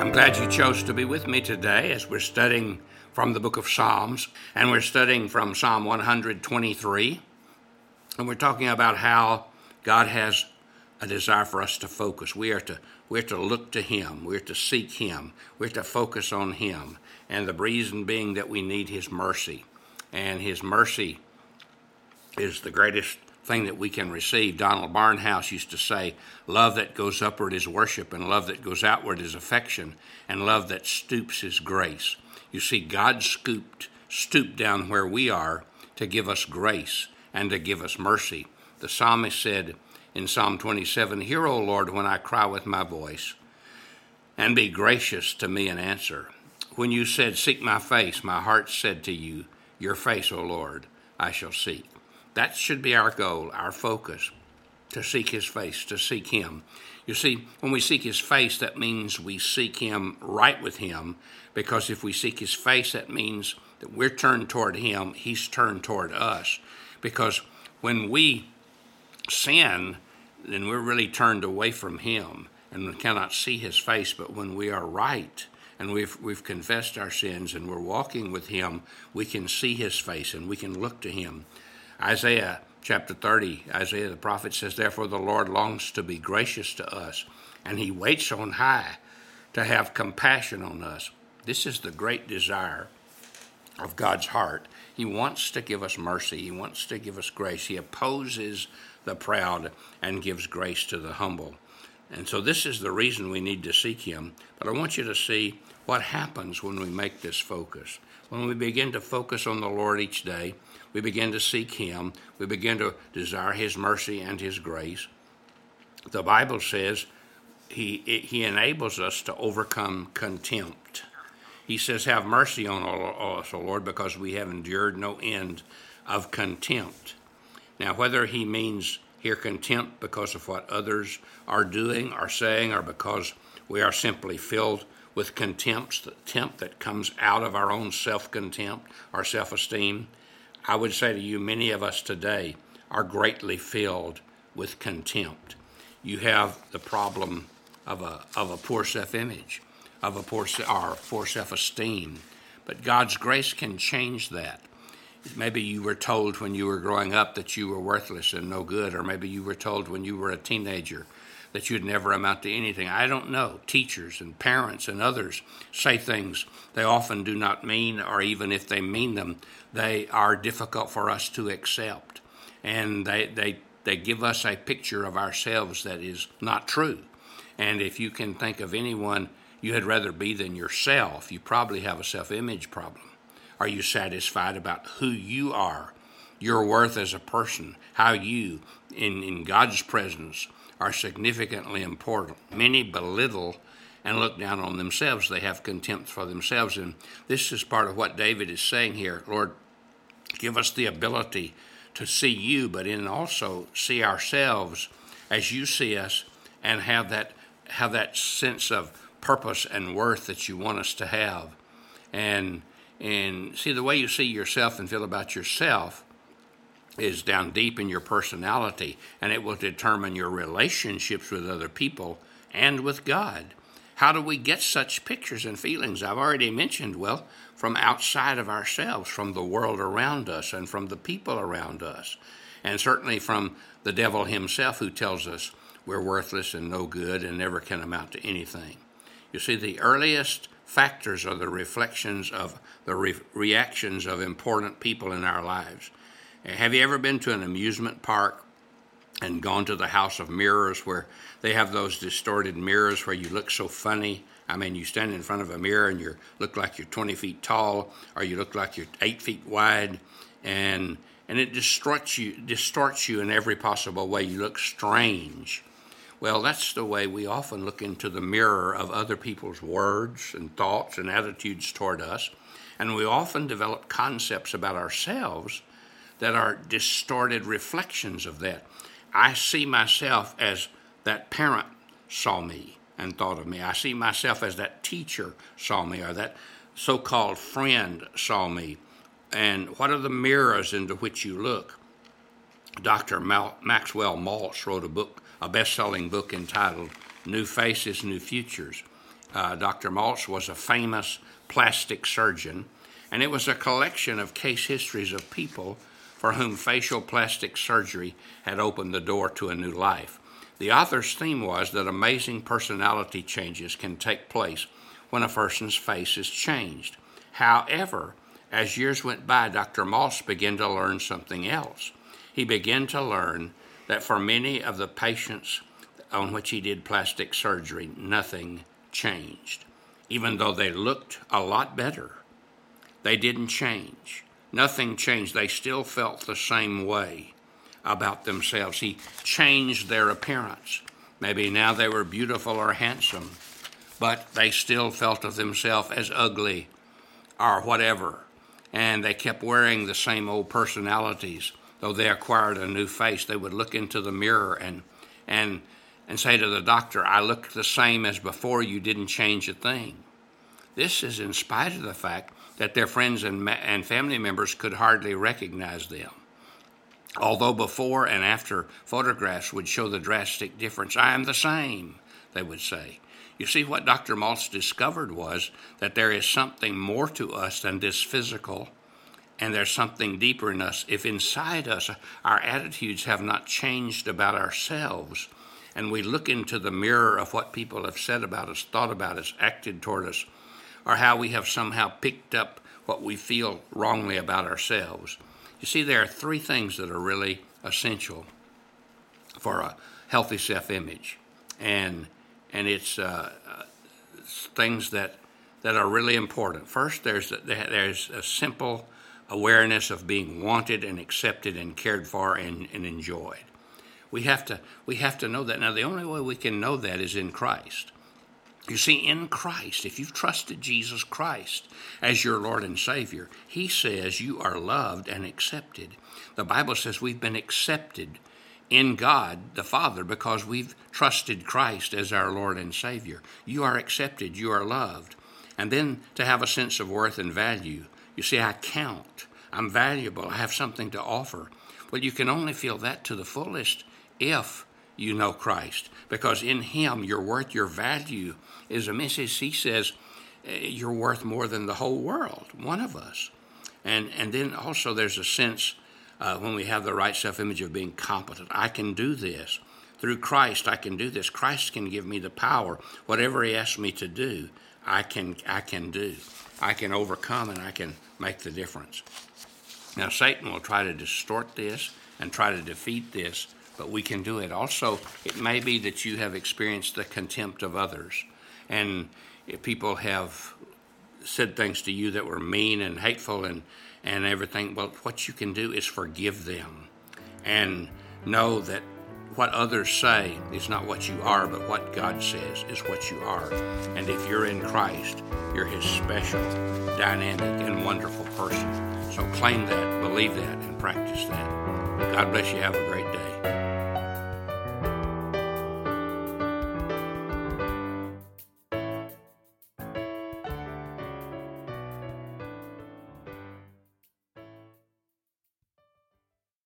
I'm glad you chose to be with me today as we're studying from the book of Psalms, and we're studying from Psalm 123. And we're talking about how God has a desire for us to focus. We are to we're to look to Him. We're to seek Him. We're to focus on Him. And the reason being that we need His mercy. And His mercy is the greatest thing that we can receive. Donald Barnhouse used to say, Love that goes upward is worship, and love that goes outward is affection, and love that stoops is grace. You see, God scooped, stooped down where we are to give us grace and to give us mercy. The psalmist said in Psalm 27 Hear, O Lord, when I cry with my voice, and be gracious to me and answer. When you said, Seek my face, my heart said to you, Your face, O Lord, I shall seek. That should be our goal, our focus, to seek His face, to seek Him. You see, when we seek His face, that means we seek Him right with Him, because if we seek His face, that means that we're turned toward Him, He's turned toward us. Because when we sin, then we're really turned away from Him and we cannot see His face. But when we are right, and we've, we've confessed our sins and we're walking with Him, we can see His face and we can look to Him. Isaiah chapter 30, Isaiah the prophet says, Therefore the Lord longs to be gracious to us, and he waits on high to have compassion on us. This is the great desire of God's heart. He wants to give us mercy, He wants to give us grace. He opposes the proud and gives grace to the humble. And so, this is the reason we need to seek Him. But I want you to see what happens when we make this focus. When we begin to focus on the Lord each day, we begin to seek Him, we begin to desire His mercy and His grace. The Bible says He, he enables us to overcome contempt. He says, Have mercy on us, O Lord, because we have endured no end of contempt. Now, whether He means here contempt because of what others are doing or saying, or because we are simply filled with contempt, the contempt that comes out of our own self contempt, our self esteem, I would say to you, many of us today are greatly filled with contempt. You have the problem of a, of a poor self image, of a poor, or poor self esteem. But God's grace can change that. Maybe you were told when you were growing up that you were worthless and no good, or maybe you were told when you were a teenager that you'd never amount to anything. I don't know. Teachers and parents and others say things they often do not mean, or even if they mean them, they are difficult for us to accept. And they, they, they give us a picture of ourselves that is not true. And if you can think of anyone you had rather be than yourself, you probably have a self image problem. Are you satisfied about who you are, your worth as a person, how you, in, in God's presence, are significantly important. Many belittle and look down on themselves. They have contempt for themselves. And this is part of what David is saying here. Lord, give us the ability to see you, but in also see ourselves as you see us and have that have that sense of purpose and worth that you want us to have. And and see the way you see yourself and feel about yourself is down deep in your personality, and it will determine your relationships with other people and with God. How do we get such pictures and feelings? I've already mentioned, well, from outside of ourselves, from the world around us, and from the people around us, and certainly from the devil himself who tells us we're worthless and no good and never can amount to anything. You see, the earliest factors are the reflections of the re- reactions of important people in our lives. Uh, have you ever been to an amusement park and gone to the house of mirrors where they have those distorted mirrors where you look so funny? I mean, you stand in front of a mirror and you look like you're 20 feet tall, or you look like you're eight feet wide, and and it distorts you, distorts you in every possible way. You look strange. Well, that's the way we often look into the mirror of other people's words and thoughts and attitudes toward us, and we often develop concepts about ourselves that are distorted reflections of that. I see myself as that parent saw me and thought of me. I see myself as that teacher saw me or that so called friend saw me. And what are the mirrors into which you look? Dr. Mal- Maxwell Maltz wrote a book, a best selling book entitled New Faces, New Futures. Uh, Dr. Maltz was a famous plastic surgeon, and it was a collection of case histories of people for whom facial plastic surgery had opened the door to a new life. The author's theme was that amazing personality changes can take place when a person's face is changed. However, as years went by, Dr. Maltz began to learn something else. He began to learn that for many of the patients on which he did plastic surgery, nothing changed. Even though they looked a lot better, they didn't change. Nothing changed. They still felt the same way about themselves. He changed their appearance. Maybe now they were beautiful or handsome, but they still felt of themselves as ugly or whatever. And they kept wearing the same old personalities. Though they acquired a new face, they would look into the mirror and, and, and say to the doctor, I look the same as before, you didn't change a thing. This is in spite of the fact that their friends and, and family members could hardly recognize them. Although before and after photographs would show the drastic difference, I am the same, they would say. You see, what Dr. Maltz discovered was that there is something more to us than this physical, and there's something deeper in us. If inside us our attitudes have not changed about ourselves, and we look into the mirror of what people have said about us, thought about us, acted toward us, or how we have somehow picked up what we feel wrongly about ourselves, you see, there are three things that are really essential for a healthy self-image, and and it's uh, things that that are really important. First, there's there's a simple awareness of being wanted and accepted and cared for and, and enjoyed. We have to we have to know that. Now, the only way we can know that is in Christ. You see, in Christ, if you've trusted Jesus Christ as your Lord and Savior, He says you are loved and accepted. The Bible says we've been accepted in God the Father because we've trusted Christ as our Lord and Savior. You are accepted, you are loved. And then to have a sense of worth and value. You see, I count, I'm valuable, I have something to offer. Well, you can only feel that to the fullest if you know Christ, because in Him your worth, your value is immense. He says eh, you're worth more than the whole world, one of us. And, and then also there's a sense uh, when we have the right self image of being competent. I can do this. Through Christ, I can do this. Christ can give me the power. Whatever He asks me to do, I can, I can do. I can overcome and I can make the difference. Now, Satan will try to distort this and try to defeat this but we can do it. Also, it may be that you have experienced the contempt of others, and people have said things to you that were mean and hateful and, and everything. Well, what you can do is forgive them and know that what others say is not what you are, but what God says is what you are. And if you're in Christ, you're His special, dynamic, and wonderful person. So claim that, believe that, and practice that. God bless you. Have a great day.